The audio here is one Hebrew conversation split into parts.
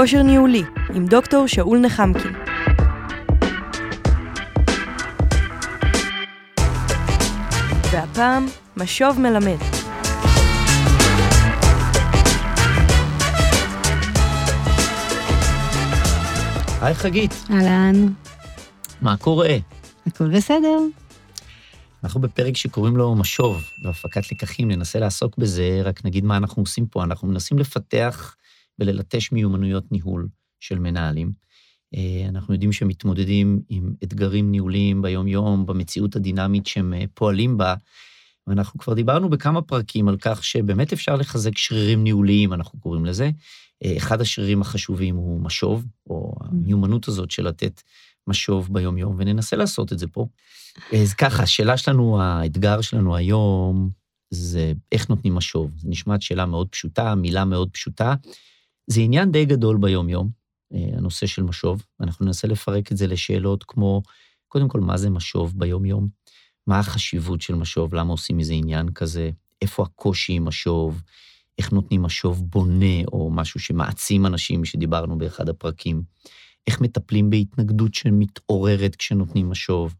כושר ניהולי עם דוקטור שאול נחמקין. והפעם, משוב מלמד. היי חגית, אהלן, מה קורה? הכל בסדר? אנחנו בפרק שקוראים לו משוב, בהפקת לקחים, ננסה לעסוק בזה, רק נגיד מה אנחנו עושים פה. אנחנו מנסים לפתח וללטש מיומנויות ניהול של מנהלים. אה, אנחנו יודעים שהם מתמודדים עם אתגרים ניהוליים ביום-יום, במציאות הדינמית שהם אה, פועלים בה, ואנחנו כבר דיברנו בכמה פרקים על כך שבאמת אפשר לחזק שרירים ניהוליים, אנחנו קוראים לזה. אה, אחד השרירים החשובים הוא משוב, או המיומנות הזאת של לתת משוב ביום-יום, וננסה לעשות את זה פה. אז ככה, השאלה שלנו, האתגר שלנו היום, זה איך נותנים משוב. זו נשמעת שאלה מאוד פשוטה, מילה מאוד פשוטה. זה עניין די גדול ביום-יום, אה, הנושא של משוב. אנחנו ננסה לפרק את זה לשאלות כמו, קודם כל, מה זה משוב ביום-יום? מה החשיבות של משוב? למה עושים מזה עניין כזה? איפה הקושי עם משוב? איך נותנים משוב בונה, או משהו שמעצים אנשים, שדיברנו באחד הפרקים? איך מטפלים בהתנגדות שמתעוררת כשנותנים משוב?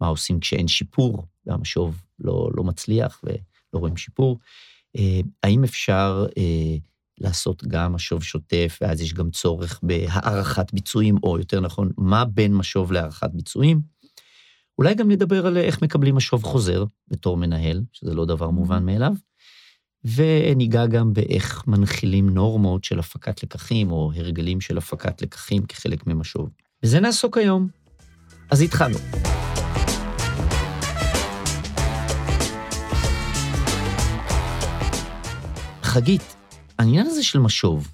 מה עושים כשאין שיפור, והמשוב לא, לא מצליח ולא רואים שיפור? אה, האם אפשר אה, לעשות גם משוב שוטף, ואז יש גם צורך בהערכת ביצועים, או יותר נכון, מה בין משוב להערכת ביצועים? אולי גם נדבר על איך מקבלים משוב חוזר בתור מנהל, שזה לא דבר מובן מאליו, וניגע גם באיך מנחילים נורמות של הפקת לקחים, או הרגלים של הפקת לקחים כחלק ממשוב. בזה נעסוק היום. אז התחלנו. חגית, העניין הזה של משוב,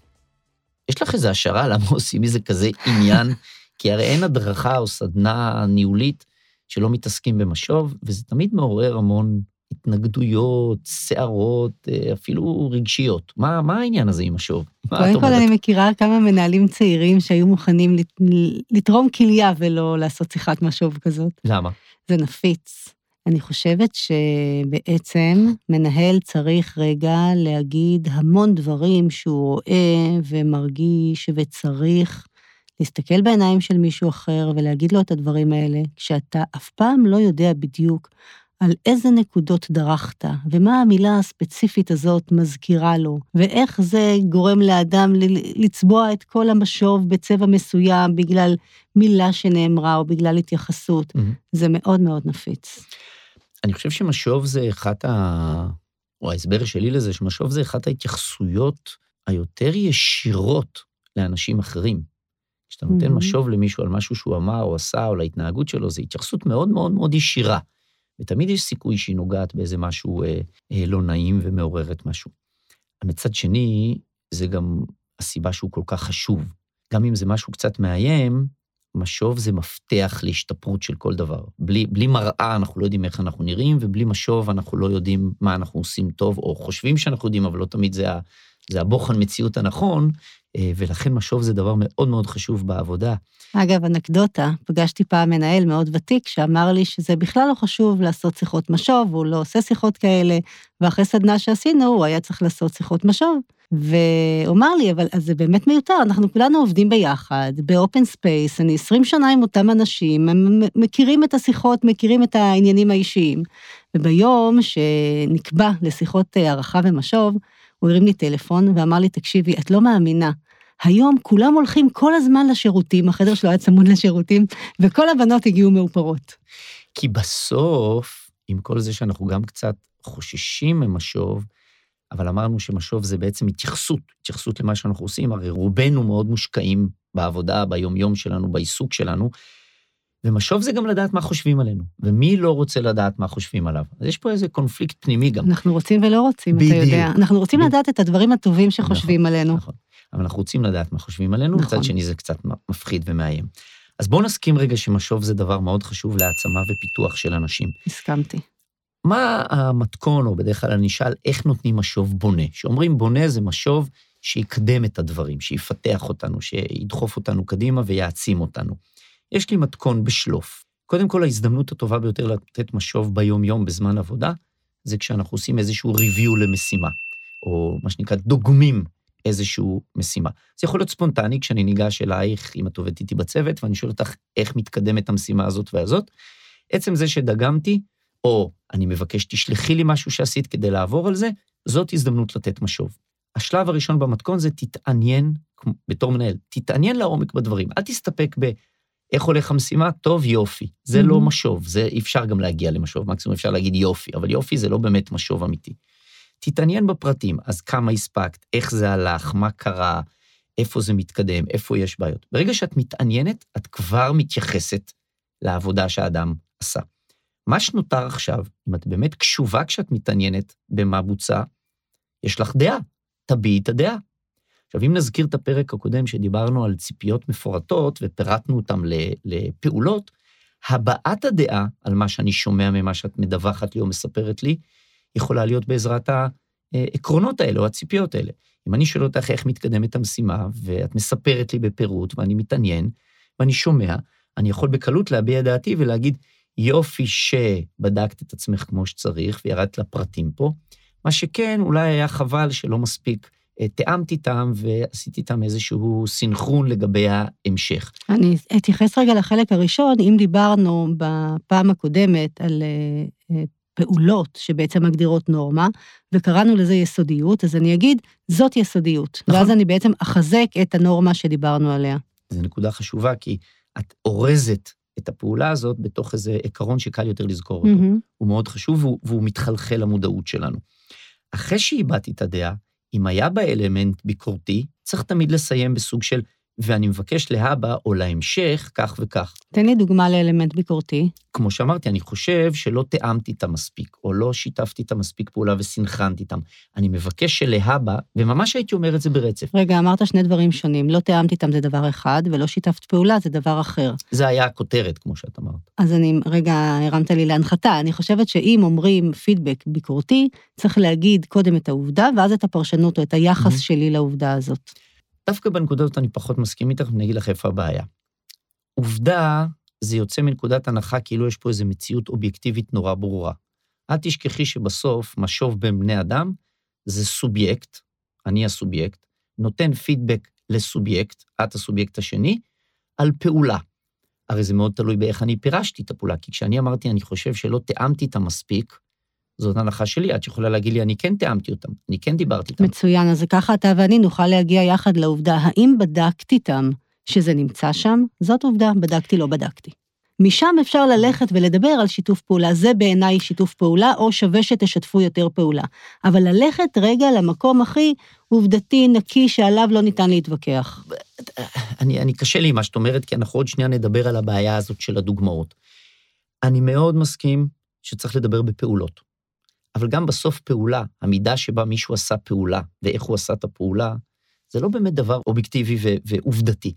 יש לך איזו השערה למה עושים מזה כזה עניין? כי הרי אין הדרכה או סדנה ניהולית שלא מתעסקים במשוב, וזה תמיד מעורר המון התנגדויות, סערות, אה, אפילו רגשיות. מה, מה העניין הזה עם משוב? קודם כל אני מכירה כמה מנהלים צעירים שהיו מוכנים לתרום כליה ולא לעשות שיחת משוב כזאת. למה? זה נפיץ. אני חושבת שבעצם מנהל צריך רגע להגיד המון דברים שהוא רואה ומרגיש וצריך להסתכל בעיניים של מישהו אחר ולהגיד לו את הדברים האלה, כשאתה אף פעם לא יודע בדיוק על איזה נקודות דרכת, ומה המילה הספציפית הזאת מזכירה לו, ואיך זה גורם לאדם לצבוע את כל המשוב בצבע מסוים בגלל מילה שנאמרה או בגלל התייחסות. Mm-hmm. זה מאוד מאוד נפיץ. אני חושב שמשוב זה אחת ה... או ההסבר שלי לזה, שמשוב זה אחת ההתייחסויות היותר ישירות לאנשים אחרים. כשאתה נותן mm-hmm. משוב למישהו על משהו שהוא אמר או עשה או להתנהגות שלו, זו התייחסות מאוד מאוד מאוד ישירה. ותמיד יש סיכוי שהיא נוגעת באיזה משהו אה, אה, לא נעים ומעוררת משהו. מצד שני, זה גם הסיבה שהוא כל כך חשוב. גם אם זה משהו קצת מאיים, משוב זה מפתח להשתפרות של כל דבר. בלי, בלי מראה אנחנו לא יודעים איך אנחנו נראים, ובלי משוב אנחנו לא יודעים מה אנחנו עושים טוב, או חושבים שאנחנו יודעים, אבל לא תמיד זה, ה, זה הבוחן מציאות הנכון, ולכן משוב זה דבר מאוד מאוד חשוב בעבודה. אגב, אנקדוטה, פגשתי פעם מנהל מאוד ותיק שאמר לי שזה בכלל לא חשוב לעשות שיחות משוב, הוא לא עושה שיחות כאלה, ואחרי סדנה שעשינו, הוא היה צריך לעשות שיחות משוב. והוא אמר לי, אבל אז זה באמת מיותר, אנחנו כולנו עובדים ביחד, ב open space, אני 20 שנה עם אותם אנשים, הם מכירים את השיחות, מכירים את העניינים האישיים. וביום שנקבע לשיחות הערכה ומשוב, הוא הרים לי טלפון ואמר לי, תקשיבי, את לא מאמינה. היום כולם הולכים כל הזמן לשירותים, החדר שלו היה צמוד לשירותים, וכל הבנות הגיעו מאופרות. כי בסוף, עם כל זה שאנחנו גם קצת חוששים ממשוב, אבל אמרנו שמשוב זה בעצם התייחסות, התייחסות למה שאנחנו עושים, הרי רובנו מאוד מושקעים בעבודה, ביומיום שלנו, בעיסוק שלנו, ומשוב זה גם לדעת מה חושבים עלינו, ומי לא רוצה לדעת מה חושבים עליו. אז יש פה איזה קונפליקט פנימי גם. אנחנו רוצים ולא רוצים, בדיוק. אתה יודע. אנחנו רוצים בדיוק. לדעת את הדברים הטובים שחושבים נכון, עלינו. נכון, אבל אנחנו רוצים לדעת מה חושבים עלינו, נכון. מצד שני זה קצת מפחיד ומאיים. אז בואו נסכים רגע שמשוב זה דבר מאוד חשוב להעצמה ופיתוח של אנשים. הסכמתי. מה המתכון, או בדרך כלל אני אשאל, איך נותנים משוב בונה? שאומרים בונה זה משוב שיקדם את הדברים, שיפתח אותנו, שידחוף אותנו קדימה ויעצים אותנו. יש לי מתכון בשלוף. קודם כל, ההזדמנות הטובה ביותר לתת משוב ביום-יום בזמן עבודה, זה כשאנחנו עושים איזשהו review למשימה, או מה שנקרא דוגמים איזושהי משימה. זה יכול להיות ספונטני כשאני ניגש אלייך, אם את עובדת איתי בצוות, ואני שואל אותך איך מתקדמת המשימה הזאת והזאת. עצם זה שדגמתי, או אני מבקש, תשלחי לי משהו שעשית כדי לעבור על זה, זאת הזדמנות לתת משוב. השלב הראשון במתכון זה תתעניין, בתור מנהל, תתעניין לעומק בדברים. אל תסתפק ב... איך הולך המשימה? טוב, יופי. זה לא משוב, זה אפשר גם להגיע למשוב, מקסימום אפשר להגיד יופי, אבל יופי זה לא באמת משוב אמיתי. תתעניין בפרטים, אז כמה הספקת, איך זה הלך, מה קרה, איפה זה מתקדם, איפה יש בעיות. ברגע שאת מתעניינת, את כבר מתייחסת לעבודה שהאדם עשה. מה שנותר עכשיו, אם את באמת קשובה כשאת מתעניינת במה בוצע, יש לך דעה, תביעי את הדעה. עכשיו, אם נזכיר את הפרק הקודם שדיברנו על ציפיות מפורטות ופירטנו אותן לפעולות, הבעת הדעה על מה שאני שומע ממה שאת מדווחת לי או מספרת לי, יכולה להיות בעזרת העקרונות האלה או הציפיות האלה. אם אני שואל אותך איך מתקדמת המשימה, ואת מספרת לי בפירוט, ואני מתעניין, ואני שומע, אני יכול בקלות להביע דעתי ולהגיד, יופי שבדקת את עצמך כמו שצריך וירדת לפרטים פה, מה שכן, אולי היה חבל שלא מספיק תיאמתי איתם ועשיתי איתם איזשהו סינכרון לגבי ההמשך. אני אתייחס רגע לחלק הראשון, אם דיברנו בפעם הקודמת על אה, אה, פעולות שבעצם מגדירות נורמה, וקראנו לזה יסודיות, אז אני אגיד, זאת יסודיות. נכון. ואז אני בעצם אחזק את הנורמה שדיברנו עליה. זו נקודה חשובה, כי את אורזת את הפעולה הזאת בתוך איזה עיקרון שקל יותר לזכור אותו. Mm-hmm. הוא מאוד חשוב והוא, והוא מתחלחל למודעות שלנו. אחרי שאיבדתי את הדעה, אם היה בה אלמנט ביקורתי, צריך תמיד לסיים בסוג של ואני מבקש להבא או להמשך כך וכך. תן לי דוגמה לאלמנט ביקורתי. כמו שאמרתי, אני חושב שלא תיאמתי איתם מספיק, או לא שיתפתי איתם מספיק פעולה וסינכרנתי איתם. אני מבקש שלהבא, וממש הייתי אומר את זה ברצף. רגע, אמרת שני דברים שונים. לא תיאמתי איתם זה דבר אחד, ולא שיתפת פעולה זה דבר אחר. זה היה הכותרת, כמו שאת אמרת. אז אני, רגע, הרמת לי להנחתה. אני חושבת שאם אומרים פידבק ביקורתי, צריך להגיד קודם את העובדה, ואז את הפרשנות או את היחס mm-hmm. שלי לעובדה הזאת. דווקא בנקודה הזאת אני פחות מסכים איתך, ואני אגיד לך איפה הבעיה. עובדה, זה יוצא מנקודת הנחה כאילו יש פה איזו מציאות אובייקטיבית נורא ברורה. אל תשכחי שבסוף משוב בין בני אדם זה סובייקט, אני הסובייקט, נותן פידבק לסובייקט, את הסובייקט השני, על פעולה. הרי זה מאוד תלוי באיך אני פירשתי את הפעולה, כי כשאני אמרתי, אני חושב שלא תיאמתי את המספיק, זאת הנחה שלי, את יכולה להגיד לי, אני כן תיאמתי אותם, אני כן דיברתי איתם. מצוין, אז ככה אתה ואני נוכל להגיע יחד לעובדה, האם בדקתי איתם שזה נמצא שם? זאת עובדה, בדקתי, לא בדקתי. משם אפשר ללכת ולדבר על שיתוף פעולה, זה בעיניי שיתוף פעולה, או שווה שתשתפו יותר פעולה. אבל ללכת רגע למקום הכי עובדתי, נקי, שעליו לא ניתן להתווכח. אני, אני קשה לי מה שאת אומרת, כי אנחנו עוד שנייה נדבר על הבעיה הזאת של הדוגמאות. אני מאוד מסכים שצריך לדבר בפעולות. אבל גם בסוף פעולה, המידה שבה מישהו עשה פעולה ואיך הוא עשה את הפעולה, זה לא באמת דבר אובייקטיבי ו- ועובדתי.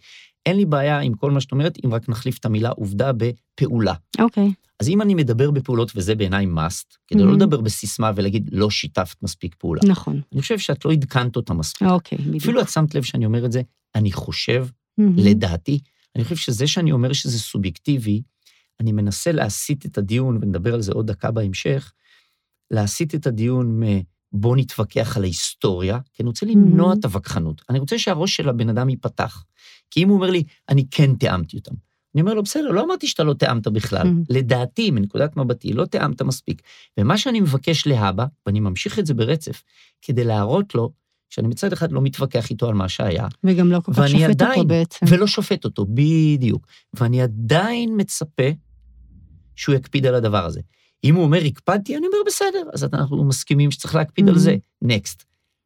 אין לי בעיה עם כל מה שאת אומרת, אם רק נחליף את המילה עובדה בפעולה. אוקיי. Okay. אז אם אני מדבר בפעולות, וזה בעיניי must, כדי mm-hmm. לא לדבר בסיסמה ולהגיד, לא שיתפת מספיק פעולה. נכון. אני חושב שאת לא עדכנת אותה מספיק. אוקיי, okay, בדיוק. אפילו את שמת לב שאני אומר את זה, אני חושב, mm-hmm. לדעתי, אני חושב שזה שאני אומר שזה סובייקטיבי, אני מנסה להסיט את הדיון, ונדבר על זה עוד דקה בהמשך, להסיט את הדיון מבוא נתווכח על ההיסטוריה, כי אני רוצה למנוע mm-hmm. את הווכחנות. אני רוצה שהראש של הבן אדם ייפתח. כי אם הוא אומר לי, אני כן תיאמתי אותם. אני אומר לו, בסדר, לא אמרתי שאתה לא תיאמת בכלל. Mm-hmm. לדעתי, מנקודת מבטי, לא תיאמת מספיק. ומה שאני מבקש להבא, ואני ממשיך את זה ברצף, כדי להראות לו שאני מצד אחד לא מתווכח איתו על מה שהיה. וגם לא כל כך שופט עדיין, אותו בעצם. ולא שופט אותו, בדיוק. ואני עדיין מצפה שהוא יקפיד על הדבר הזה. אם הוא אומר, הקפדתי, אני אומר, בסדר, אז אנחנו מסכימים שצריך להקפיד mm-hmm. על זה. נקסט.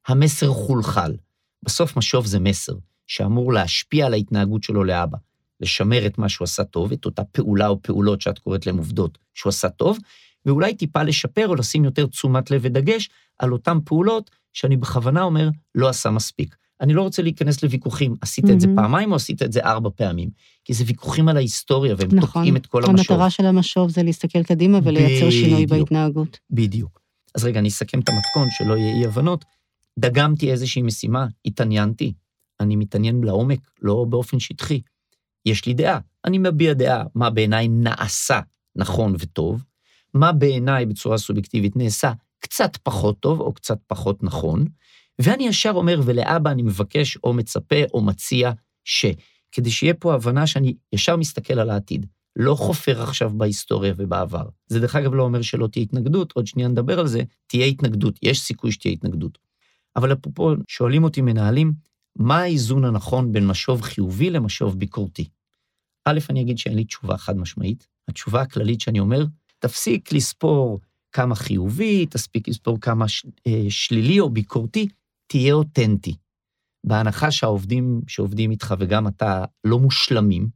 המסר חולחל. בסוף משוב זה מסר שאמור להשפיע על ההתנהגות שלו לאבא. לשמר את מה שהוא עשה טוב, את אותה פעולה או פעולות שאת קוראת להן עובדות שהוא עשה טוב, ואולי טיפה לשפר או לשים יותר תשומת לב ודגש על אותן פעולות שאני בכוונה אומר, לא עשה מספיק. אני לא רוצה להיכנס לוויכוחים, עשית mm-hmm. את זה פעמיים או עשית את זה ארבע פעמים? כי זה ויכוחים על ההיסטוריה, והם נכון. תוקעים את כל המשוב. המטרה של המשוב זה להסתכל קדימה ולייצר שינוי בהתנהגות. בדיוק. אז רגע, אני אסכם את המתכון, שלא יהיה אי-הבנות. דגמתי איזושהי משימה, התעניינתי. אני מתעניין לעומק, לא באופן שטחי. יש לי דעה, אני מביע דעה מה בעיניי נעשה נכון וטוב, מה בעיניי בצורה סובייקטיבית נעשה קצת פחות טוב או קצת פחות נכון, ואני ישר אומר, ולאבא אני מבקש או מצפה או מציע ש... כדי שיהיה פה הבנה שאני ישר מסתכל על העתיד, לא חופר עכשיו בהיסטוריה ובעבר. זה דרך אגב לא אומר שלא תהיה התנגדות, עוד שנייה נדבר על זה, תהיה התנגדות, יש סיכוי שתהיה התנגדות. אבל אפרופו, שואלים אותי מנהלים, מה האיזון הנכון בין משוב חיובי למשוב ביקורתי? א', אני אגיד שאין לי תשובה חד משמעית. התשובה הכללית שאני אומר, תפסיק לספור כמה חיובי, תספיק לספור כמה ש, אה, שלילי או ביקורתי, תהיה אותנטי. בהנחה שהעובדים שעובדים איתך וגם אתה לא מושלמים,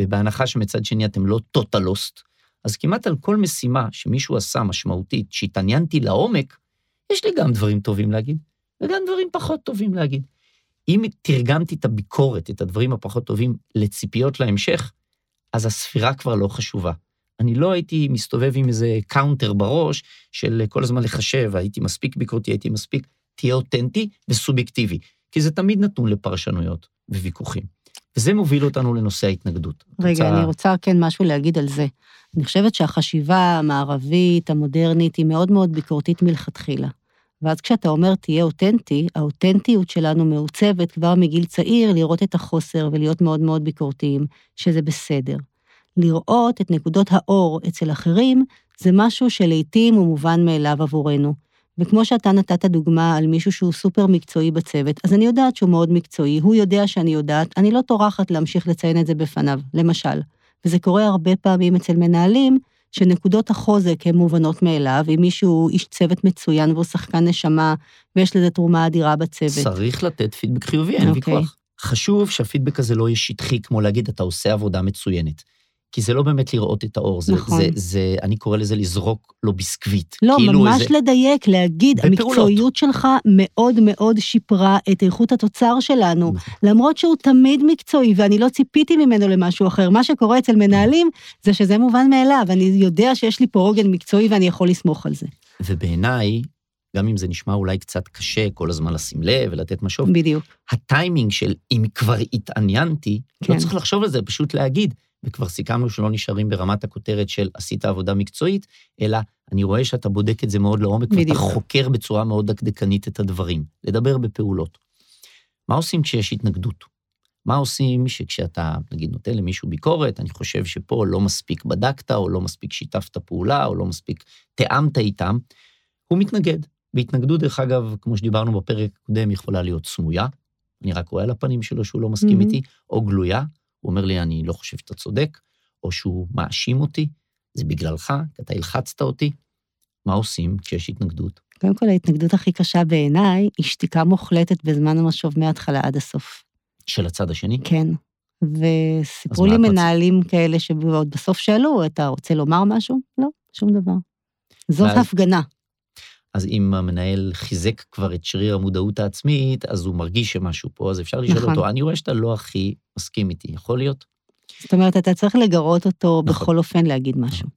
ובהנחה שמצד שני אתם לא טוטלוסט, אז כמעט על כל משימה שמישהו עשה משמעותית, שהתעניינתי לעומק, יש לי גם דברים טובים להגיד, וגם דברים פחות טובים להגיד. אם תרגמתי את הביקורת, את הדברים הפחות טובים, לציפיות להמשך, אז הספירה כבר לא חשובה. אני לא הייתי מסתובב עם איזה counter בראש של כל הזמן לחשב, הייתי מספיק ביקורתי, הייתי מספיק, תהיה אותנטי וסובייקטיבי, כי זה תמיד נתון לפרשנויות וויכוחים. וזה מוביל אותנו לנושא ההתנגדות. רגע, רוצה... אני רוצה כן משהו להגיד על זה. אני חושבת שהחשיבה המערבית, המודרנית, היא מאוד מאוד ביקורתית מלכתחילה. ואז כשאתה אומר תהיה אותנטי, האותנטיות שלנו מעוצבת כבר מגיל צעיר לראות את החוסר ולהיות מאוד מאוד ביקורתיים, שזה בסדר. לראות את נקודות האור אצל אחרים, זה משהו שלעיתים הוא מובן מאליו עבורנו. וכמו שאתה נתת דוגמה על מישהו שהוא סופר מקצועי בצוות, אז אני יודעת שהוא מאוד מקצועי, הוא יודע שאני יודעת, אני לא טורחת להמשיך לציין את זה בפניו, למשל. וזה קורה הרבה פעמים אצל מנהלים, שנקודות החוזק הן מובנות מאליו, אם מישהו איש צוות מצוין והוא שחקן נשמה, ויש לזה תרומה אדירה בצוות. צריך לתת פידבק חיובי, אין okay. אוקיי. ויכוח. חשוב שהפידבק הזה לא יהיה שטחי, כמו להגיד, אתה עושה עבודה מצוינת. כי זה לא באמת לראות את האור, זה, נכון. זה, זה, אני קורא לזה לזרוק לו ביסקוויט. לא, כאילו ממש איזה... לדייק, להגיד, בפעולות. המקצועיות שלך מאוד מאוד שיפרה את איכות התוצר שלנו, נכון. למרות שהוא תמיד מקצועי, ואני לא ציפיתי ממנו למשהו אחר. מה שקורה אצל מנהלים, זה שזה מובן מאליו, אני יודע שיש לי פה עוגן מקצועי ואני יכול לסמוך על זה. ובעיניי, גם אם זה נשמע אולי קצת קשה כל הזמן לשים לב ולתת משוב, בדיוק. הטיימינג של אם כבר התעניינתי, לא כן. לא צריך לחשוב על זה, פשוט להגיד, וכבר סיכמנו שלא נשארים ברמת הכותרת של עשית עבודה מקצועית, אלא אני רואה שאתה בודק את זה מאוד לעומק, בדיוק. ואתה חוקר בצורה מאוד דקדקנית את הדברים. לדבר בפעולות. מה עושים כשיש התנגדות? מה עושים שכשאתה, נגיד, נותן למישהו ביקורת, אני חושב שפה לא מספיק בדקת, או לא מספיק שיתפת פעולה, או לא מספיק תיאמת איתם, הוא מתנגד. והתנגדות, דרך אגב, כמו שדיברנו בפרק הקודם, יכולה להיות סמויה, אני רק רואה על הפנים שלו שהוא לא מסכים mm-hmm. איתי, או גלויה, הוא אומר לי, אני לא חושב שאתה צודק, או שהוא מאשים אותי, זה בגללך, כי אתה הלחצת אותי. מה עושים כשיש התנגדות? קודם כל, ההתנגדות הכי קשה בעיניי היא שתיקה מוחלטת בזמן המשוב מההתחלה עד הסוף. של הצד השני? כן. וסיפרו לי מנהלים רוצ... כאלה שעוד בסוף שאלו, אתה רוצה לומר משהו? לא, שום דבר. זאת ואז... הפגנה. אז אם המנהל חיזק כבר את שריר המודעות העצמית, אז הוא מרגיש שמשהו פה, אז אפשר לשאול נכון. אותו, אני רואה שאתה לא הכי מסכים איתי, יכול להיות? זאת אומרת, אתה צריך לגרות אותו נכון. בכל אופן להגיד משהו.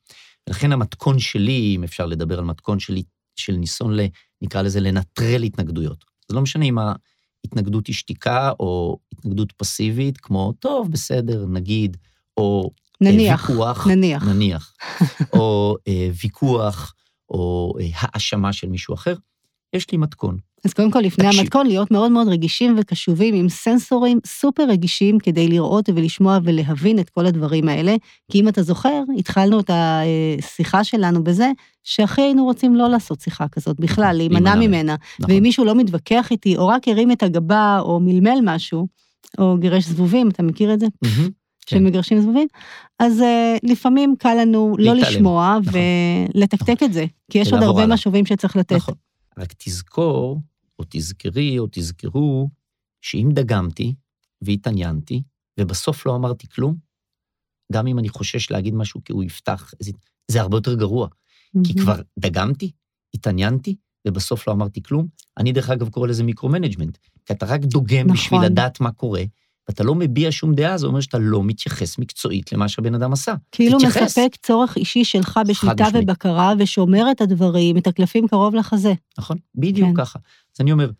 לכן המתכון שלי, אם אפשר לדבר על מתכון שלי, של ניסיון, ל, נקרא לזה, לנטרל התנגדויות. זה לא משנה אם ההתנגדות היא שתיקה או התנגדות פסיבית, כמו, טוב, בסדר, נגיד, או אה, נניח, ויכוח. נניח. נניח. או אה, ויכוח, או אה, האשמה של מישהו אחר, יש לי מתכון. אז קודם כל, לפני תקשיב. המתכון, להיות מאוד מאוד רגישים וקשובים עם סנסורים סופר רגישים כדי לראות ולשמוע ולהבין את כל הדברים האלה. כי אם אתה זוכר, התחלנו את השיחה שלנו בזה, שהכי היינו רוצים לא לעשות שיחה כזאת בכלל, נכון, להימנע ממנה. נכון. ואם מישהו לא מתווכח איתי, או רק הרים את הגבה, או מלמל משהו, או גירש זבובים, אתה מכיר את זה? Mm-hmm. כן. שמגרשים זבובים, אז uh, לפעמים קל לנו לא לשמוע נכון. ולתקתק את זה, כי יש עוד הרבה משובים שצריך לתת. נכון. רק תזכור, או תזכרי, או תזכרו, שאם דגמתי והתעניינתי, ובסוף לא אמרתי כלום, גם אם אני חושש להגיד משהו כי הוא יפתח, זה הרבה יותר גרוע. Mm-hmm. כי כבר דגמתי, התעניינתי, ובסוף לא אמרתי כלום. אני, דרך אגב, קורא לזה micro-management, כי אתה רק דוגם נכון. בשביל לדעת מה קורה, ואתה לא מביע שום דעה, זה אומר שאתה לא מתייחס מקצועית למה שהבן אדם עשה. כאילו תתייחס. מספק צורך אישי שלך בשליטה ובקרה, ושומר את הדברים, את הקלפים קרוב לחזה. נכון, בדיוק כן. ככה. אז אני אומר,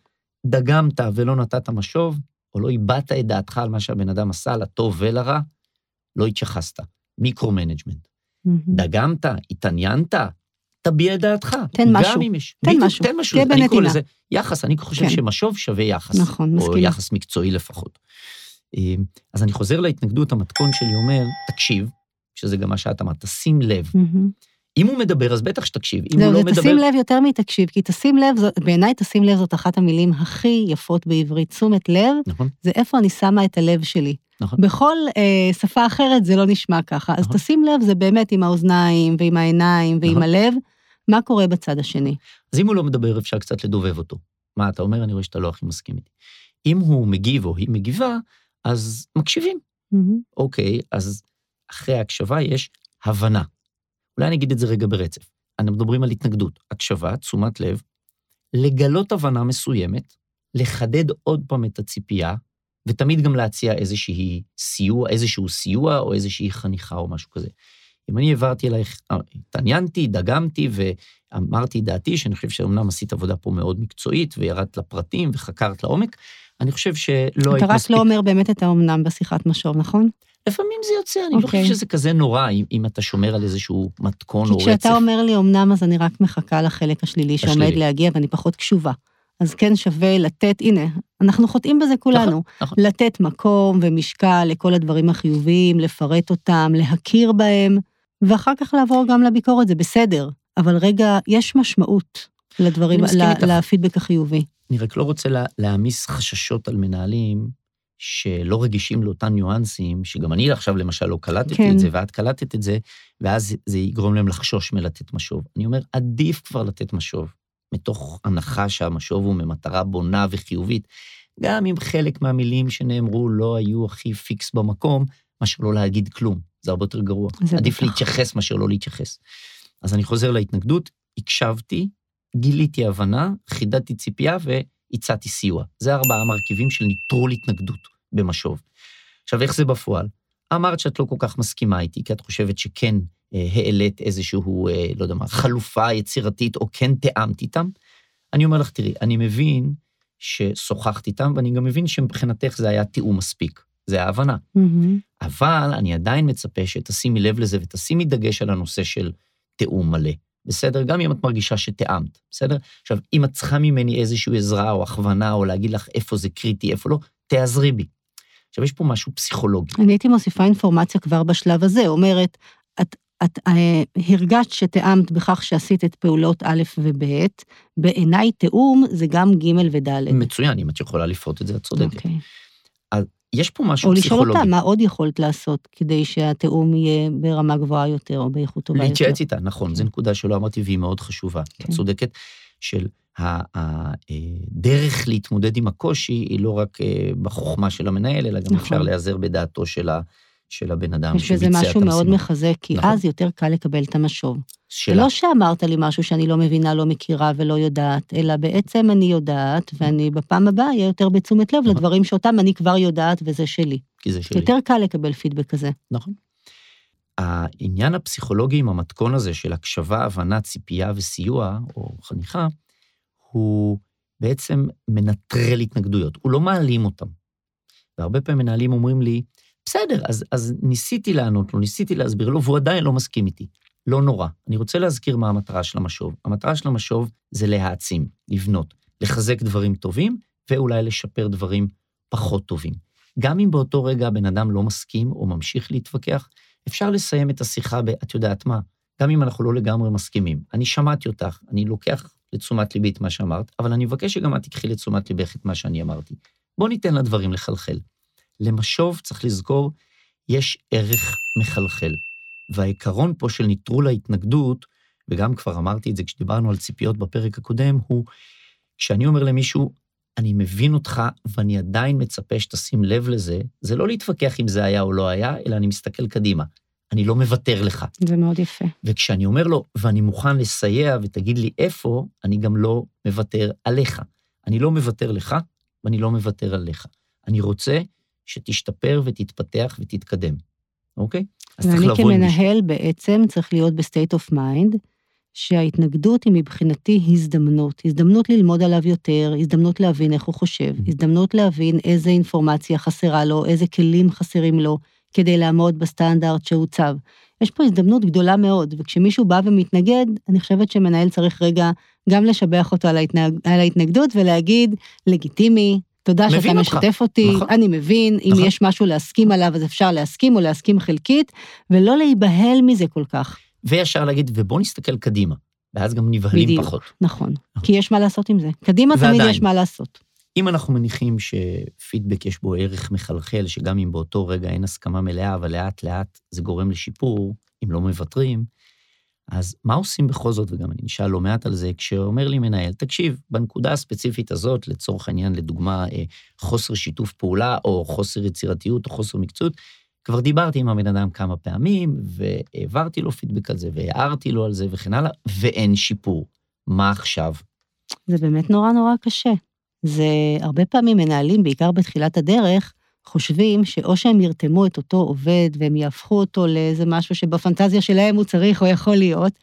דגמת ולא נתת משוב, או לא הבעת את דעתך על מה שהבן אדם עשה, לטוב ולרע, לא התייחסת. micro-management. Mm-hmm. דגמת, התעניינת, תביע את דעתך. תן משהו. גם אם יש. תן בדיוק, משהו. תן משהו. תהיה אני קורא בנתינה. לזה יחס, אני חושב כן. שמשוב שווה יחס. נכון, או מסכימה. יחס מקצועי לפחות. אה, אז אני חוזר להתנגדות, המתכון שלי אומר, תקשיב, שזה גם מה שאת אמרת, תשים לב. אם הוא מדבר, אז בטח שתקשיב. אם זהו, הוא לא מדבר... תשים לב יותר מתקשיב, כי תשים לב, בעיניי תשים לב זאת אחת המילים הכי יפות בעברית. תשומת לב, נכון, זה איפה אני שמה את הלב שלי. נכון. בכל אה, שפה אחרת זה לא נשמע ככה. אז נכון. תשים לב, זה באמת עם האוזניים ועם העיניים ועם נכון. הלב, מה קורה בצד השני. אז אם הוא לא מדבר, אפשר קצת לדובב אותו. מה אתה אומר? אני רואה שאתה לא הכי מסכים איתי. אם הוא מגיב או היא מגיבה, אז מקשיבים. מהמם. אוקיי, אז אחרי ההקשבה יש הבנה. אולי אני אגיד את זה רגע ברצף. אנחנו מדברים על התנגדות, הקשבה, תשומת לב, לגלות הבנה מסוימת, לחדד עוד פעם את הציפייה, ותמיד גם להציע איזושהי סיוע, איזשהו סיוע או איזושהי חניכה או משהו כזה. אם אני העברתי אלייך, אה, התעניינתי, דגמתי ואמרתי את דעתי, שאני חושב שאומנם עשית עבודה פה מאוד מקצועית, וירדת לפרטים וחקרת לעומק, אני חושב שלא היית אתה רק מספיק... לא אומר באמת את האומנם בשיחת משוב, נכון? לפעמים זה יוצא, אני לא אוקיי. חושב שזה כזה נורא, אם, אם אתה שומר על איזשהו מתכון כי או רצף. כשאתה אומר לי אומנם, אז אני רק מחכה לחלק השלילי שעומד השלילי. להגיע, ואני פחות קשובה. אז כן שווה לתת, הנה, אנחנו חוטאים בזה כולנו. נכון. לתת מקום ומשקל לכל הדברים החיוביים, לפרט אותם, להכיר בהם, ואחר כך לעבור גם לביקורת, זה בסדר. אבל רגע, יש משמעות לדברים, ל-. לפידבק החיובי. אני רק לא רוצה לה, להעמיס חששות על מנהלים שלא רגישים לאותן ניואנסים, שגם אני עכשיו למשל לא קלטתי כן. את זה, ואת קלטת את זה, ואז זה יגרום להם לחשוש מלתת משוב. אני אומר, עדיף כבר לתת משוב, מתוך הנחה שהמשוב הוא ממטרה בונה וחיובית, גם אם חלק מהמילים שנאמרו לא היו הכי פיקס במקום, מאשר לא להגיד כלום. זה הרבה יותר גרוע. עדיף בטח. להתייחס מאשר לא להתייחס. אז אני חוזר להתנגדות, הקשבתי, גיליתי הבנה, חידדתי ציפייה והצעתי סיוע. זה ארבעה מרכיבים של ניטרול התנגדות במשוב. עכשיו, איך זה בפועל? אמרת שאת לא כל כך מסכימה איתי, כי את חושבת שכן אה, העלית איזשהו, אה, לא יודע מה, חלופה יצירתית, או כן תיאמת איתם. אני אומר לך, תראי, אני מבין ששוחחת איתם, ואני גם מבין שמבחינתך זה היה תיאום מספיק. זה ההבנה. מהמם. אבל אני עדיין מצפה שתשימי לב לזה ותשימי דגש על הנושא של תיאום מלא. בסדר? גם אם את מרגישה שתיאמת, בסדר? עכשיו, אם את צריכה ממני איזושהי עזרה או הכוונה, או להגיד לך איפה זה קריטי, איפה לא, תעזרי בי. עכשיו, יש פה משהו פסיכולוגי. אני הייתי מוסיפה אינפורמציה כבר בשלב הזה, אומרת, את, את אה, הרגשת שתיאמת בכך שעשית את פעולות א' וב', בעיניי תיאום זה גם ג' וד'. מצוין, אם את יכולה לפרוט את זה, את צודקת. אוקיי. יש פה משהו או לשאול פסיכולוגי. אותה, מה עוד יכולת לעשות כדי שהתיאום יהיה ברמה גבוהה יותר או באיכות טובה יותר? להתייעץ איתה, נכון, כן. זו נקודה שלא אמרתי והיא מאוד חשובה. את כן. צודקת, של הדרך להתמודד עם הקושי היא לא רק אה, בחוכמה של המנהל, אלא גם נכון. אפשר להיעזר בדעתו של ה- של הבן אדם יש בזה שביצע את משהו מאוד המשימה. מחזק, כי נכון. אז יותר קל לקבל את המשוב. שלה. לא שאמרת לי משהו שאני לא מבינה, לא מכירה ולא יודעת, אלא בעצם אני יודעת, ואני בפעם הבאה אהיה יותר בתשומת לב נכון. לדברים שאותם אני כבר יודעת וזה שלי. כי זה שלי. יותר קל לקבל פידבק כזה. נכון. העניין הפסיכולוגי עם המתכון הזה של הקשבה, הבנה, ציפייה וסיוע, או חניכה, הוא בעצם מנטרל התנגדויות, הוא לא מעלים אותם. והרבה פעמים מנהלים אומרים לי, בסדר, אז, אז ניסיתי לענות לו, ניסיתי להסביר לו, והוא עדיין לא מסכים איתי. לא נורא. אני רוצה להזכיר מה המטרה של המשוב. המטרה של המשוב זה להעצים, לבנות, לחזק דברים טובים, ואולי לשפר דברים פחות טובים. גם אם באותו רגע הבן אדם לא מסכים או ממשיך להתווכח, אפשר לסיים את השיחה ב, את יודעת מה, גם אם אנחנו לא לגמרי מסכימים. אני שמעתי אותך, אני לוקח לתשומת ליבי את מה שאמרת, אבל אני מבקש שגם את תיקחי לתשומת ליבך את מה שאני אמרתי. בוא ניתן לדברים לחלחל. למשוב, צריך לזכור, יש ערך מחלחל. והעיקרון פה של ניטרול ההתנגדות, וגם כבר אמרתי את זה כשדיברנו על ציפיות בפרק הקודם, הוא כשאני אומר למישהו, אני מבין אותך ואני עדיין מצפה שתשים לב לזה, זה לא להתווכח אם זה היה או לא היה, אלא אני מסתכל קדימה. אני לא מוותר לך. זה מאוד יפה. וכשאני אומר לו, ואני מוכן לסייע ותגיד לי איפה, אני גם לא מוותר עליך. אני לא מוותר לך ואני לא מוותר עליך. אני רוצה שתשתפר ותתפתח ותתקדם, אוקיי? אז צריך ואני לבוא עם מישהו. כמנהל בעצם צריך להיות ב state of mind, שההתנגדות היא מבחינתי הזדמנות. הזדמנות ללמוד עליו יותר, הזדמנות להבין איך הוא חושב, Mhm. הזדמנות להבין איזה אינפורמציה חסרה לו, איזה כלים חסרים לו, כדי לעמוד בסטנדרט שהוצב. יש פה הזדמנות גדולה מאוד, וכשמישהו בא ומתנגד, אני חושבת שמנהל צריך רגע גם לשבח אותו על, ההתנג... על ההתנגדות ולהגיד, לגיטימי, תודה שאתה מבין אותך. משתף אותי, נכון. אני מבין, אם נכון. יש משהו להסכים עליו, אז אפשר להסכים או להסכים חלקית, ולא להיבהל מזה כל כך. וישר להגיד, ובוא נסתכל קדימה. ואז גם נבהלים בדיוק. פחות. נכון, כי יש מה לעשות עם זה. קדימה תמיד ועדיין. יש מה לעשות. אם אנחנו מניחים שפידבק יש בו ערך מחלחל, שגם אם באותו רגע אין הסכמה מלאה, אבל לאט-לאט זה גורם לשיפור, אם לא מוותרים, אז מה עושים בכל זאת, וגם אני נשאל לא מעט על זה, כשאומר לי מנהל, תקשיב, בנקודה הספציפית הזאת, לצורך העניין, לדוגמה, אה, חוסר שיתוף פעולה, או חוסר יצירתיות, או חוסר מקצועיות, כבר דיברתי עם הבן אדם כמה פעמים, והעברתי לו פידבק על זה, והערתי לו על זה, וכן הלאה, ואין שיפור. מה עכשיו? זה באמת נורא נורא קשה. זה הרבה פעמים מנהלים, בעיקר בתחילת הדרך, חושבים שאו שהם ירתמו את אותו עובד והם יהפכו אותו לאיזה משהו שבפנטזיה שלהם הוא צריך או יכול להיות,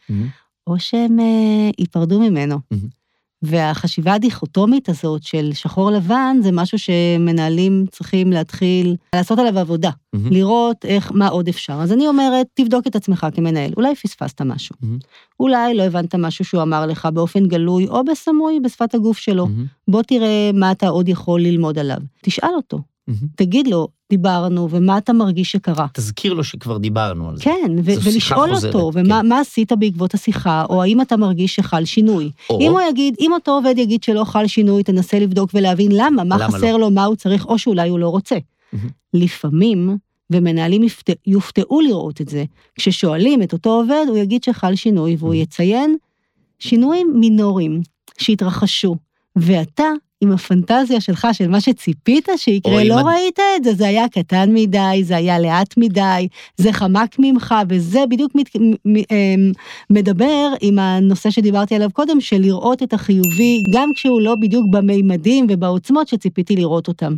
או שהם אה, ייפרדו ממנו. מהמם. והחשיבה הדיכוטומית הזאת של שחור לבן זה משהו שמנהלים צריכים להתחיל לעשות עליו עבודה, מהמם. לראות איך, מה עוד אפשר. אז אני אומרת, תבדוק את עצמך כמנהל, אולי פספסת משהו. מהמם. אולי לא הבנת משהו שהוא אמר לך באופן גלוי או בסמוי בשפת הגוף שלו. מהמם. בוא תראה מה אתה עוד יכול ללמוד עליו. תשאל אותו, מהמם. תגיד לו, דיברנו, ומה אתה מרגיש שקרה. תזכיר לו שכבר דיברנו על זה. כן, ו- ולשאול חוזרת, אותו, כן. ומה מה עשית בעקבות השיחה, או האם אתה מרגיש שחל שינוי. או, אם הוא יגיד, אם אותו עובד יגיד שלא חל שינוי, תנסה לבדוק ולהבין למה, מה למה חסר לו, מה הוא צריך, או שאולי הוא לא רוצה. מהמם. לפעמים, ומנהלים יפת- יופתעו לראות את זה, כששואלים את אותו עובד, הוא יגיד שחל שינוי, והוא מהמם. יציין שינויים מינוריים שהתרחשו, ואתה, עם הפנטזיה שלך, של מה שציפית שיקרה, לא עם הד- ראית את זה, זה היה קטן מדי, זה היה לאט מדי, זה חמק ממך, וזה בדיוק מת, אמ, מדבר עם הנושא שדיברתי עליו קודם, של לראות את החיובי, גם כשהוא לא בדיוק במימדים ובעוצמות שציפיתי לראות אותם.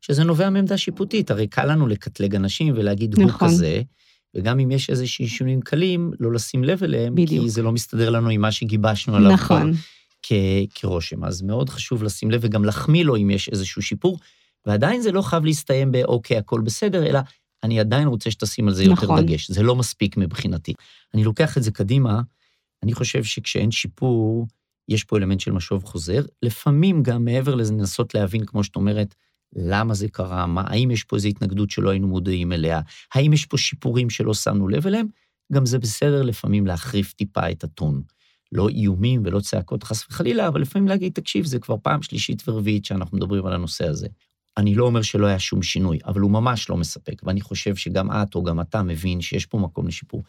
שזה נובע מעמדה שיפוטית, הרי קל לנו לקטלג אנשים ולהגיד הוא נכון. כזה, וגם אם יש איזה שינויים קלים, לא לשים לב אליהם, בדיוק. כי זה לא מסתדר לנו עם מה שגיבשנו עליו כבר נכון, כ- כרושם. אז מאוד חשוב לשים לב וגם להחמיא לו אם יש איזשהו שיפור, ועדיין זה לא חייב להסתיים ב"אוקיי, הכל בסדר", אלא אני עדיין רוצה שתשים על זה יותר נכון. דגש. זה לא מספיק מבחינתי. אני לוקח את זה קדימה, אני חושב שכשאין שיפור, יש פה אלמנט של משוב חוזר. לפעמים גם מעבר לזה לנסות להבין, כמו שאת אומרת, למה זה קרה, מה, האם יש פה איזו התנגדות שלא היינו מודעים אליה, האם יש פה שיפורים שלא שמנו לב אליהם, גם זה בסדר לפעמים להחריף טיפה את הטון. לא איומים ולא צעקות חס וחלילה, אבל לפעמים להגיד, תקשיב, זה כבר פעם שלישית ורביעית שאנחנו מדברים על הנושא הזה. אני לא אומר שלא היה שום שינוי, אבל הוא ממש לא מספק, ואני חושב שגם את או גם אתה מבין שיש פה מקום לשיפור.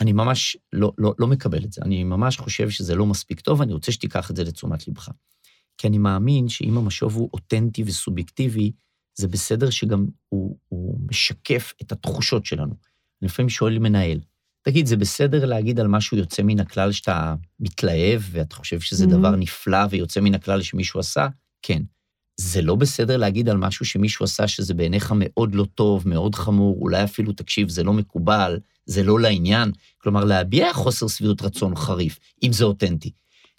אני ממש לא, לא, לא מקבל את זה, אני ממש חושב שזה לא מספיק טוב, אני רוצה שתיקח את זה לתשומת לבך. כי אני מאמין שאם המשוב הוא אותנטי וסובייקטיבי, זה בסדר שגם הוא, הוא משקף את התחושות שלנו. אני לפעמים שואל מנהל, תגיד, זה בסדר להגיד על משהו יוצא מן הכלל שאתה מתלהב ואתה חושב שזה Mhm. דבר נפלא ויוצא מן הכלל שמישהו עשה? כן. זה לא בסדר להגיד על משהו שמישהו עשה שזה בעיניך מאוד לא טוב, מאוד חמור, אולי אפילו, תקשיב, זה לא מקובל, זה לא לעניין. כלומר, להביע חוסר שביעות רצון חריף, אם זה אותנטי.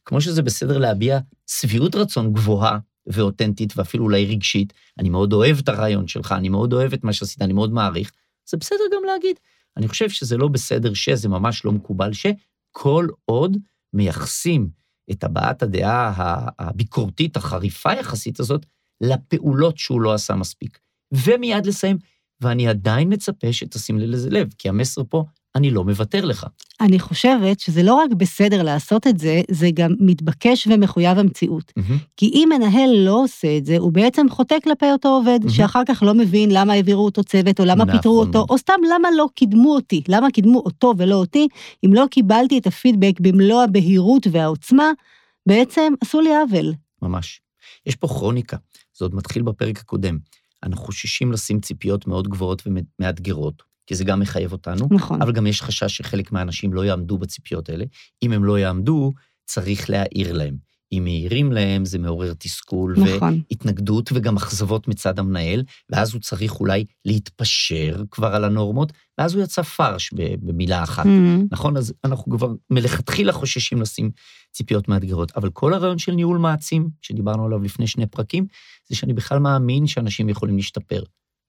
כמו שזה בסדר להביע שביעות רצון גבוהה ואותנטית, ואפילו אולי רגשית, אני מאוד אוהב את הרעיון שלך, אני מאוד אוהב את מה שעשית, אני מאוד מעריך, זה בסדר גם להגיד. אני חושב שזה לא בסדר שזה ממש לא מקובל שכל עוד מייחסים את הבעת הדעה הביקורתית, החריפה יחסית הזאת, לפעולות שהוא לא עשה מספיק. ומיד לסיים, ואני עדיין מצפה שתשים לזה לב, כי המסר פה, אני לא מוותר לך. אני חושבת שזה לא רק בסדר לעשות את זה, זה גם מתבקש ומחויב המציאות. כי אם מנהל לא עושה את זה, הוא בעצם חוטא כלפי אותו עובד, מהמם. שאחר כך לא מבין למה העבירו אותו צוות, או למה נכון פיטרו אותו. או סתם למה לא קידמו אותי, למה קידמו אותו ולא אותי, אם לא קיבלתי את הפידבק במלוא הבהירות והעוצמה, בעצם עשו לי עוול. ממש. יש פה כרוניקה, זה עוד מתחיל בפרק הקודם. אנחנו חוששים לשים ציפיות מאוד גבוהות ומאתגרות, כי זה גם מחייב אותנו, נכון. אבל גם יש חשש שחלק מהאנשים לא יעמדו בציפיות האלה. אם הם לא יעמדו, צריך להעיר להם. אם מעירים להם, זה מעורר תסכול נכון. והתנגדות וגם אכזבות מצד המנהל, ואז הוא צריך אולי להתפשר כבר על הנורמות, ואז הוא יצא פרש במילה אחת. מהמם. נכון? אז אנחנו כבר מלכתחילה חוששים לשים ציפיות מאתגרות. אבל כל הרעיון של ניהול מעצים, שדיברנו עליו לפני שני פרקים, זה שאני בכלל מאמין שאנשים יכולים להשתפר.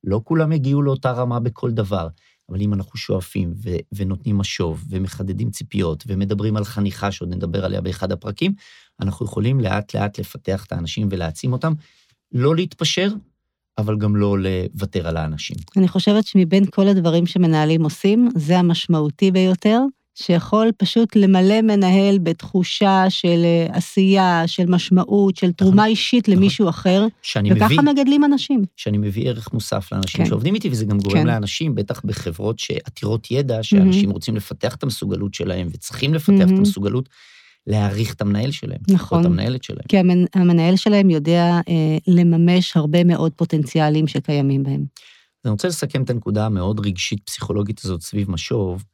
לא כולם יגיעו לאותה רמה בכל דבר, אבל אם אנחנו שואפים ו- ונותנים משוב ומחדדים ציפיות ומדברים על חניכה, שעוד נדבר עליה באחד הפרקים, אנחנו יכולים לאט-לאט לפתח את האנשים ולהעצים אותם, לא להתפשר, אבל גם לא לוותר על האנשים. אני חושבת שמבין כל הדברים שמנהלים עושים, זה המשמעותי ביותר, שיכול פשוט למלא מנהל בתחושה של אה, עשייה, של משמעות, של תרומה נכון, אישית נכון. למישהו אחר, וככה מביא, מגדלים אנשים. שאני מביא ערך מוסף לאנשים כן. שעובדים איתי, וזה גם גורם כן. לאנשים, בטח בחברות שעתירות ידע, שאנשים רוצים לפתח את המסוגלות שלהם וצריכים לפתח את מהמם. המסוגלות, להעריך את המנהל שלהם. נכון. או את המנהלת שלהם. כי המנ- המנהל שלהם יודע אה, לממש הרבה מאוד פוטנציאלים שקיימים בהם. אני רוצה לסכם את הנקודה המאוד רגשית פסיכולוגית הזאת סביב משוב,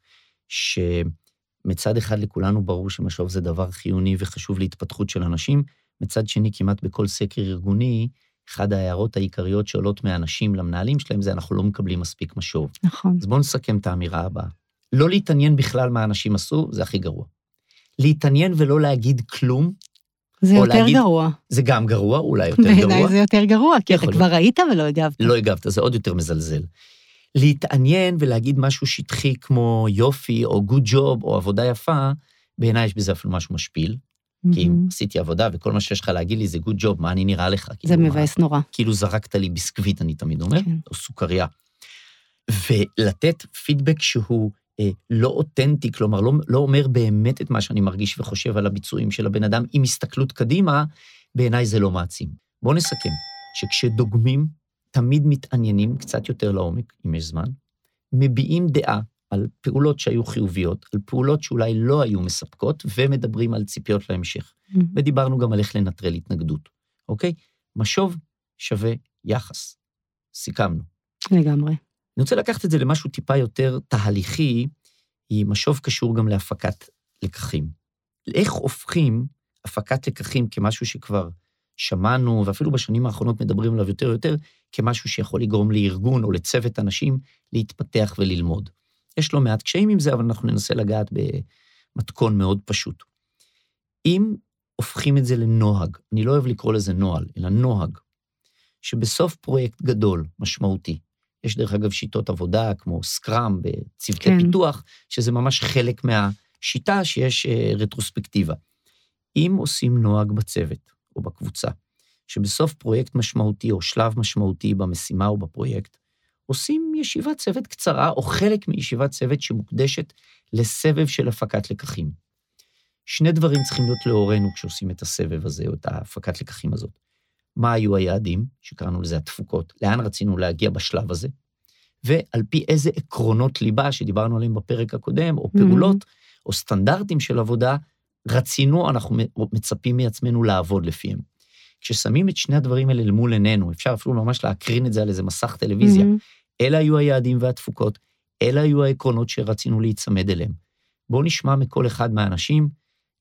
שמצד אחד לכולנו ברור שמשוב זה דבר חיוני וחשוב להתפתחות של אנשים, מצד שני כמעט בכל סקר ארגוני, אחת ההערות העיקריות שעולות מהאנשים למנהלים שלהם זה אנחנו לא מקבלים מספיק משוב. נכון. אז בואו נסכם את האמירה הבאה. לא להתעניין בכלל מה אנשים עשו, זה הכי גרוע. להתעניין ולא להגיד כלום, זה יותר להגיד- גרוע. זה גם גרוע, אולי יותר בעיניי גרוע. זה יותר גרוע, כי אתה כבר ראית ולא הגבת. לא הגבת, זה עוד יותר מזלזל. להתעניין ולהגיד משהו שטחי כמו יופי, או גוד ג'וב, או עבודה יפה, בעיניי יש בזה אפילו משהו משפיל. כי אם. עשיתי עבודה וכל מה שיש לך להגיד לי זה גוד ג'וב, מה אני נראה לך? זה כאילו, מה- מבאס נורא. כאילו זרקת לי ביסקוויט, אני תמיד אומר, כן. או סוכריה. ולתת פידבק שהוא אה, לא אותנטי, כלומר, לא, לא אומר באמת את מה שאני מרגיש וחושב על הביצועים של הבן אדם עם הסתכלות קדימה, בעיניי זה לא מעצים. בואו נסכם, שכשדוגמים, תמיד מתעניינים קצת יותר לעומק, אם יש זמן, מביעים דעה על פעולות שהיו חיוביות, על פעולות שאולי לא היו מספקות, ומדברים על ציפיות להמשך. מהמם. ודיברנו גם על איך לנטרל התנגדות, אוקיי? משוב שווה יחס. סיכמנו. לגמרי. אני רוצה לקחת את זה למשהו טיפה יותר תהליכי, היא משוב קשור גם להפקת לקחים. איך הופכים הפקת לקחים כמשהו שכבר שמענו, ואפילו בשנים האחרונות מדברים עליו יותר ויותר, כמשהו שיכול לגרום לארגון או לצוות אנשים להתפתח וללמוד. יש לא מעט קשיים עם זה, אבל אנחנו ננסה לגעת במתכון מאוד פשוט. אם הופכים את זה לנוהג, אני לא אוהב לקרוא לזה נוהל, אלא נוהג, שבסוף פרויקט גדול, משמעותי, יש דרך אגב שיטות עבודה כמו סקראם בצוותי כן. פיתוח, שזה ממש חלק מהשיטה שיש אה, רטרוספקטיבה. אם עושים נוהג בצוות או בקבוצה, שבסוף פרויקט משמעותי או שלב משמעותי במשימה או בפרויקט, עושים ישיבת צוות קצרה או חלק מישיבת צוות שמוקדשת לסבב של הפקת לקחים. שני דברים צריכים להיות לאורנו כשעושים את הסבב הזה או את ההפקת לקחים הזאת. מה היו היעדים, שקראנו לזה התפוקות, לאן רצינו להגיע בשלב הזה, ועל פי איזה עקרונות ליבה שדיברנו עליהם בפרק הקודם, או פעולות, או סטנדרטים של עבודה, רצינו, אנחנו מצפים מעצמנו לעבוד לפיהם. כששמים את שני הדברים האלה למול עינינו, אפשר אפילו ממש להקרין את זה על איזה מסך טלוויזיה, מהמם. אלה היו היעדים והתפוקות, אלה היו העקרונות שרצינו להיצמד אליהם. בואו נשמע מכל אחד מהאנשים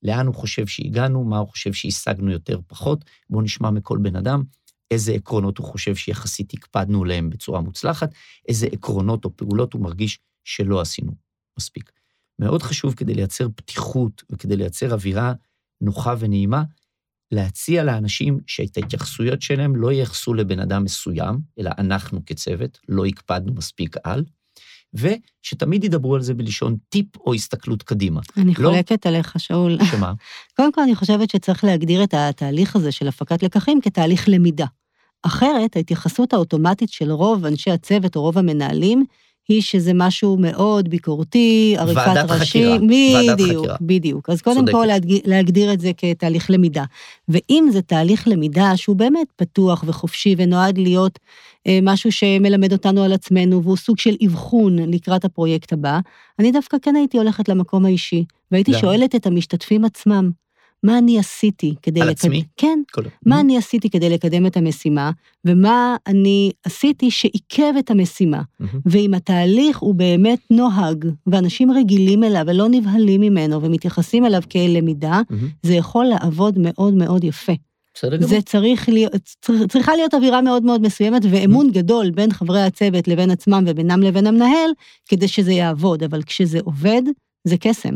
לאן הוא חושב שהגענו, מה הוא חושב שהשגנו יותר פחות, בואו נשמע מכל בן אדם איזה עקרונות הוא חושב שיחסית הקפדנו עליהם בצורה מוצלחת, איזה עקרונות או פעולות הוא מרגיש שלא עשינו מספיק. מאוד חשוב כדי לייצר פתיחות וכדי לייצר אווירה נוחה ונעימה, להציע לאנשים שאת ההתייחסויות שלהם לא ייחסו לבן אדם מסוים, אלא אנחנו כצוות לא הקפדנו מספיק על, ושתמיד ידברו על זה בלשון טיפ או הסתכלות קדימה. אני לא. חולקת עליך, שאול. שמה? קודם כל, אני חושבת שצריך להגדיר את התהליך הזה של הפקת לקחים כתהליך למידה. אחרת, ההתייחסות האוטומטית של רוב אנשי הצוות או רוב המנהלים, היא שזה משהו מאוד ביקורתי, עריפת ועדת ראשים. חקירה, ועדת בדיוק, חקירה. בדיוק. אז קודם צודקת. כל להגדיר, להגדיר את זה כתהליך למידה. ואם זה תהליך למידה שהוא באמת פתוח וחופשי ונועד להיות אה, משהו שמלמד אותנו על עצמנו, והוא סוג של אבחון לקראת הפרויקט הבא, אני דווקא כן הייתי הולכת למקום האישי, והייתי? שואלת את המשתתפים עצמם, מה אני עשיתי כדי... על לקד- עצמי? כן. כל... מה אני עשיתי כדי לקדם את המשימה, ומה אני עשיתי שעיכב את המשימה. מהמם. ואם התהליך הוא באמת נוהג, ואנשים רגילים אליו ולא נבהלים ממנו ומתייחסים אליו כאל למידה, מהמם. זה יכול לעבוד מאוד מאוד יפה. בסדר גמור. זה צריך להיות, צר- צריכה להיות אווירה מאוד מאוד מסוימת, ואמון גדול בין חברי הצוות לבין עצמם ובינם לבין המנהל, כדי שזה יעבוד, אבל כשזה עובד, זה קסם.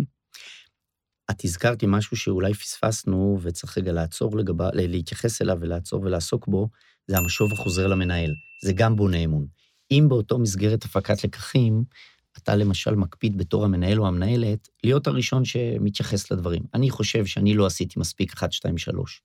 את הזכרת לי משהו שאולי פספסנו וצריך רגע לעצור לגבה, להתייחס אליו ולעצור ולעסוק בו, זה המשוב החוזר למנהל. זה גם בונה אמון. אם באותו מסגרת הפקת לקחים, אתה למשל מקפיד בתור המנהל או המנהלת, להיות הראשון שמתייחס לדברים. אני חושב שאני לא עשיתי מספיק 1, 2, 3.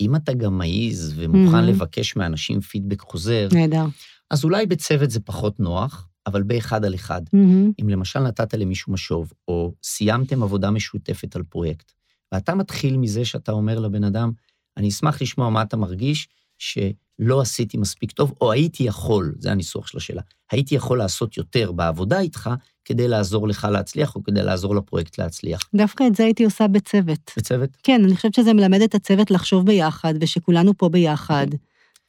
אם אתה גם מעז ומוכן Mhm. לבקש מאנשים פידבק חוזר, נהדר. אז אולי בצוות זה פחות נוח, אבל באחד על אחד. מהמם. אם למשל נתת למישהו משוב, או סיימתם עבודה משותפת על פרויקט, ואתה מתחיל מזה שאתה אומר לבן אדם, אני אשמח לשמוע מה אתה מרגיש, שלא עשיתי מספיק טוב, או הייתי יכול, זה הניסוח של השאלה, הייתי יכול לעשות יותר בעבודה איתך, כדי לעזור לך להצליח, או כדי לעזור לפרויקט להצליח. דווקא את זה הייתי עושה בצוות. בצוות? כן, אני חושבת שזה מלמד את הצוות לחשוב ביחד, ושכולנו פה ביחד.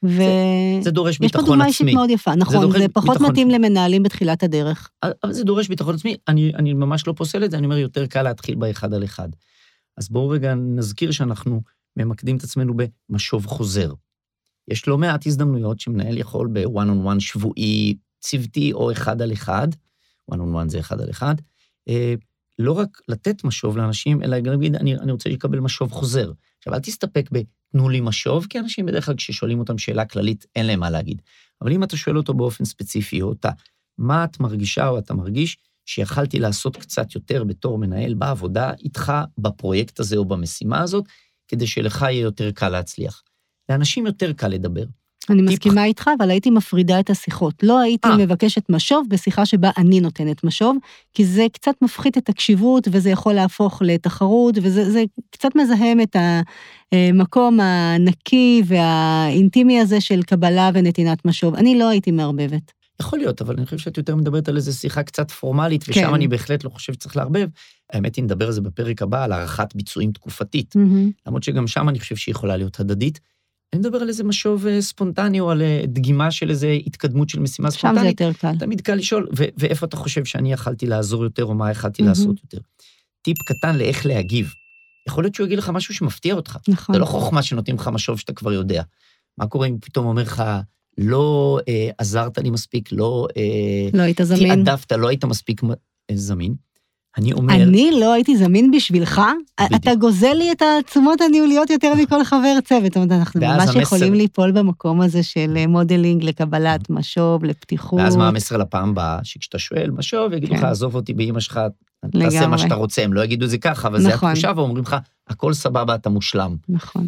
ו... זה דורש יש פה ביטחון דוגמה עצמי. אישית מאוד יפה, נכון, דורש זה פחות ביטחון מתאים עצמי. למנהלים בתחילת הדרך. אבל זה דורש ביטחון עצמי, אני, אני ממש לא פוסל את זה, אני אומר, יותר קל להתחיל באחד על אחד. אז בואו רגע נזכיר שאנחנו ממקדים את עצמנו במשוב חוזר. יש לא מעט הזדמנויות שמנהל יכול ב-one on one שבועי, צוותי או אחד על אחד, one on one זה אחד על אחד, אה, לא רק לתת משוב לאנשים, אלא גם להגיד, אני, אני רוצה לקבל משוב חוזר. עכשיו, אל תסתפק ב"תנו לי משוב", כי אנשים בדרך כלל כששואלים אותם שאלה כללית, אין להם מה להגיד. אבל אם אתה שואל אותו באופן ספציפי, או אותה, מה את מרגישה או אתה מרגיש שיכלתי לעשות קצת יותר בתור מנהל בעבודה איתך, בפרויקט הזה או במשימה הזאת, כדי שלך יהיה יותר קל להצליח. לאנשים יותר קל לדבר. אני טיפ- מסכימה איתך, אבל הייתי מפרידה את השיחות. לא הייתי אה. מבקשת משוב בשיחה שבה אני נותנת משוב, כי זה קצת מפחית את הקשיבות, וזה יכול להפוך לתחרות, וזה זה קצת מזהם את המקום הנקי והאינטימי הזה של קבלה ונתינת משוב. אני לא הייתי מערבבת. יכול להיות, אבל אני חושב שאת יותר מדברת על איזו שיחה קצת פורמלית, ושם כן. אני בהחלט לא חושב שצריך לערבב. האמת היא, נדבר על זה בפרק הבא, על הערכת ביצועים תקופתית. מהמם. למרות שגם שם אני חושב שהיא יכולה להיות הדדית. אני מדבר על איזה משוב אה, ספונטני, או על אה, דגימה של איזה התקדמות של משימה שם זה ספונטנית. יותר קל. תמיד קל לשאול, ו- ואיפה אתה חושב שאני יכלתי לעזור יותר, או מה יכלתי מהמם. לעשות יותר. טיפ קטן לאיך להגיב. יכול להיות שהוא יגיד לך משהו שמפתיע אותך. נכון. זה לא חוכמה שנותנים לך משוב שאתה כבר יודע. מה קורה אם הוא פתאום אומר לך, לא אה, עזרת לי מספיק, לא אה, לא היית זמין. תעדפת, לא היית מספיק אה, זמין? אני אומר, אני לא הייתי זמין בשבילך? בדיוק. אתה גוזל לי את התשומות הניהוליות יותר מכל חבר צוות. זאת אומרת, אנחנו ממש המסר- יכולים ליפול במקום הזה של אה, modeling לקבלת משוב, לפתיחות. ואז מה המסר לפעם הבאה? שכשאתה שואל משוב, יגידו לך, כן. עזוב אותי באמא שלך, תעשה מה לגמרי. שאתה רוצה. הם לא יגידו זה ככה, אבל זה נכון. התחושה, ואומרים לך, הכל סבבה, אתה מושלם. נכון.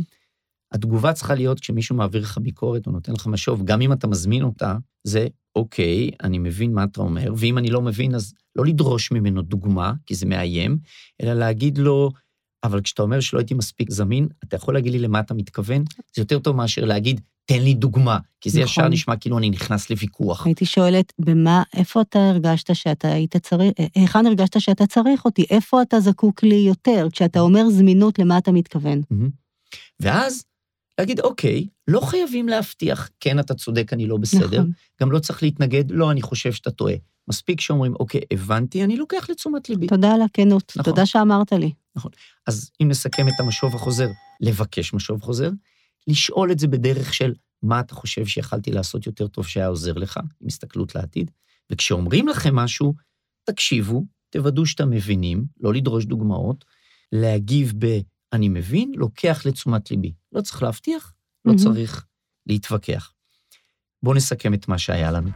התגובה צריכה להיות כשמישהו מעביר לך ביקורת או נותן לך משוב, גם אם אתה מזמין אותה, זה אוקיי, אני מבין מה אתה אומר, ואם אני לא מבין, אז לא לדרוש ממנו דוגמה, כי זה מאיים, אלא להגיד לו, אבל כשאתה אומר שלא הייתי מספיק זמין, אתה יכול להגיד לי למה אתה מתכוון? זה יותר טוב מאשר להגיד, תן לי דוגמה, כי זה נכון. ישר נשמע כאילו אני נכנס לוויכוח. הייתי שואלת, במה, איפה אתה הרגשת שאתה היית צריך, אה, היכן הרגשת שאתה צריך אותי? איפה אתה זקוק לי יותר? כשאתה אומר זמינות, למה אתה מתכוון? ואז להגיד, אוקיי, לא חייבים להבטיח, כן, אתה צודק, אני לא בסדר. נכון. גם לא צריך להתנגד, לא, אני חושב שאתה טועה. מספיק שאומרים, אוקיי, הבנתי, אני לוקח לתשומת ליבי. תודה על הכנות, נכון. תודה שאמרת לי. אז אם נסכם את המשוב החוזר, לבקש משוב חוזר, לשאול את זה בדרך של מה אתה חושב שיכלתי לעשות יותר טוב שהיה עוזר לך, עם הסתכלות לעתיד, וכשאומרים לכם משהו, תקשיבו, תוודאו שאתם מבינים, לא לדרוש דוגמאות, להגיב ב- אני מבין, לוקח לתשומת ליבי. לא צריך להבטיח, לא מהמם. צריך להתווכח. בואו נסכם את מה שהיה לנו.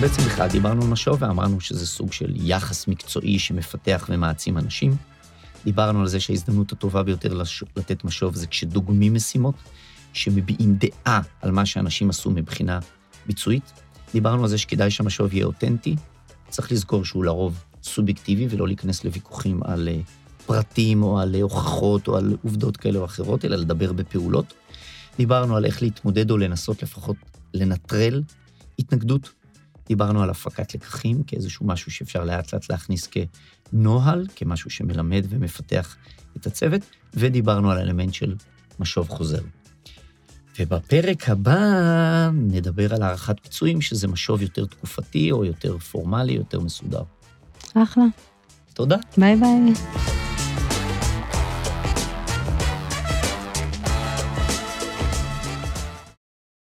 בעצם בכלל דיברנו על משוב ואמרנו שזה סוג של יחס מקצועי שמפתח ומעצים אנשים. דיברנו על זה שההזדמנות הטובה ביותר לש... לתת משוב זה כשדוגמים משימות, שמביעים דעה על מה שאנשים עשו מבחינה ביצועית. דיברנו על זה שכדאי שהמשוב יהיה אותנטי, צריך לזכור שהוא לרוב סובייקטיבי ולא להיכנס לוויכוחים על אה, פרטים או על אה, הוכחות או על עובדות כאלה או אחרות, אלא לדבר בפעולות. דיברנו על איך להתמודד או לנסות לפחות לנטרל התנגדות. דיברנו על הפקת לקחים כאיזשהו משהו שאפשר לאט לאט להכניס כנוהל, כמשהו שמלמד ומפתח את הצוות, ודיברנו על האלמנט של משוב חוזר. ובפרק הבא נדבר על הערכת פיצויים, שזה משוב יותר תקופתי או יותר פורמלי, יותר מסודר. אחלה. תודה. ביי ביי.